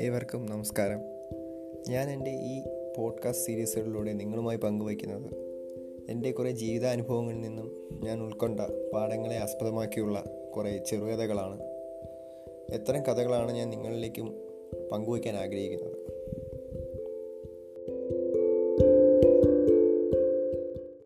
ഏവർക്കും നമസ്കാരം. ഞാൻ എന്റെ ഈ പോഡ്കാസ്റ്റ് സീരീസുകളിലൂടെ നിങ്ങളുമായി പങ്കുവയ്ക്കുന്നത്. എന്റെ കുറേ ജീവിതാനുഭവങ്ങളിൽ നിന്നും ഞാൻ ഉൾക്കൊണ്ട പാഠങ്ങളെ ആസ്പദമാക്കിയുള്ള കുറേ ചെറുകഥകളാണ്. എത്തരം കഥകളാണ് ഞാൻ നിങ്ങളിലേക്കും പങ്കുവയ്ക്കാൻ ആഗ്രഹിക്കുന്നത്?